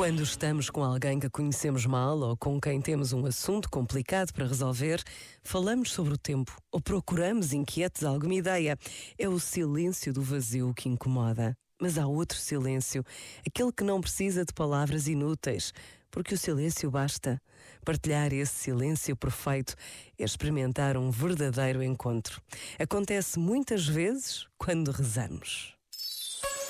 Quando estamos com alguém que conhecemos mal ou com quem temos um assunto complicado para resolver, falamos sobre o tempo ou procuramos inquietos alguma ideia. É o silêncio do vazio que incomoda. Mas há outro silêncio, aquele que não precisa de palavras inúteis, porque o silêncio basta. Partilhar esse silêncio perfeito é experimentar um verdadeiro encontro. Acontece muitas vezes quando rezamos.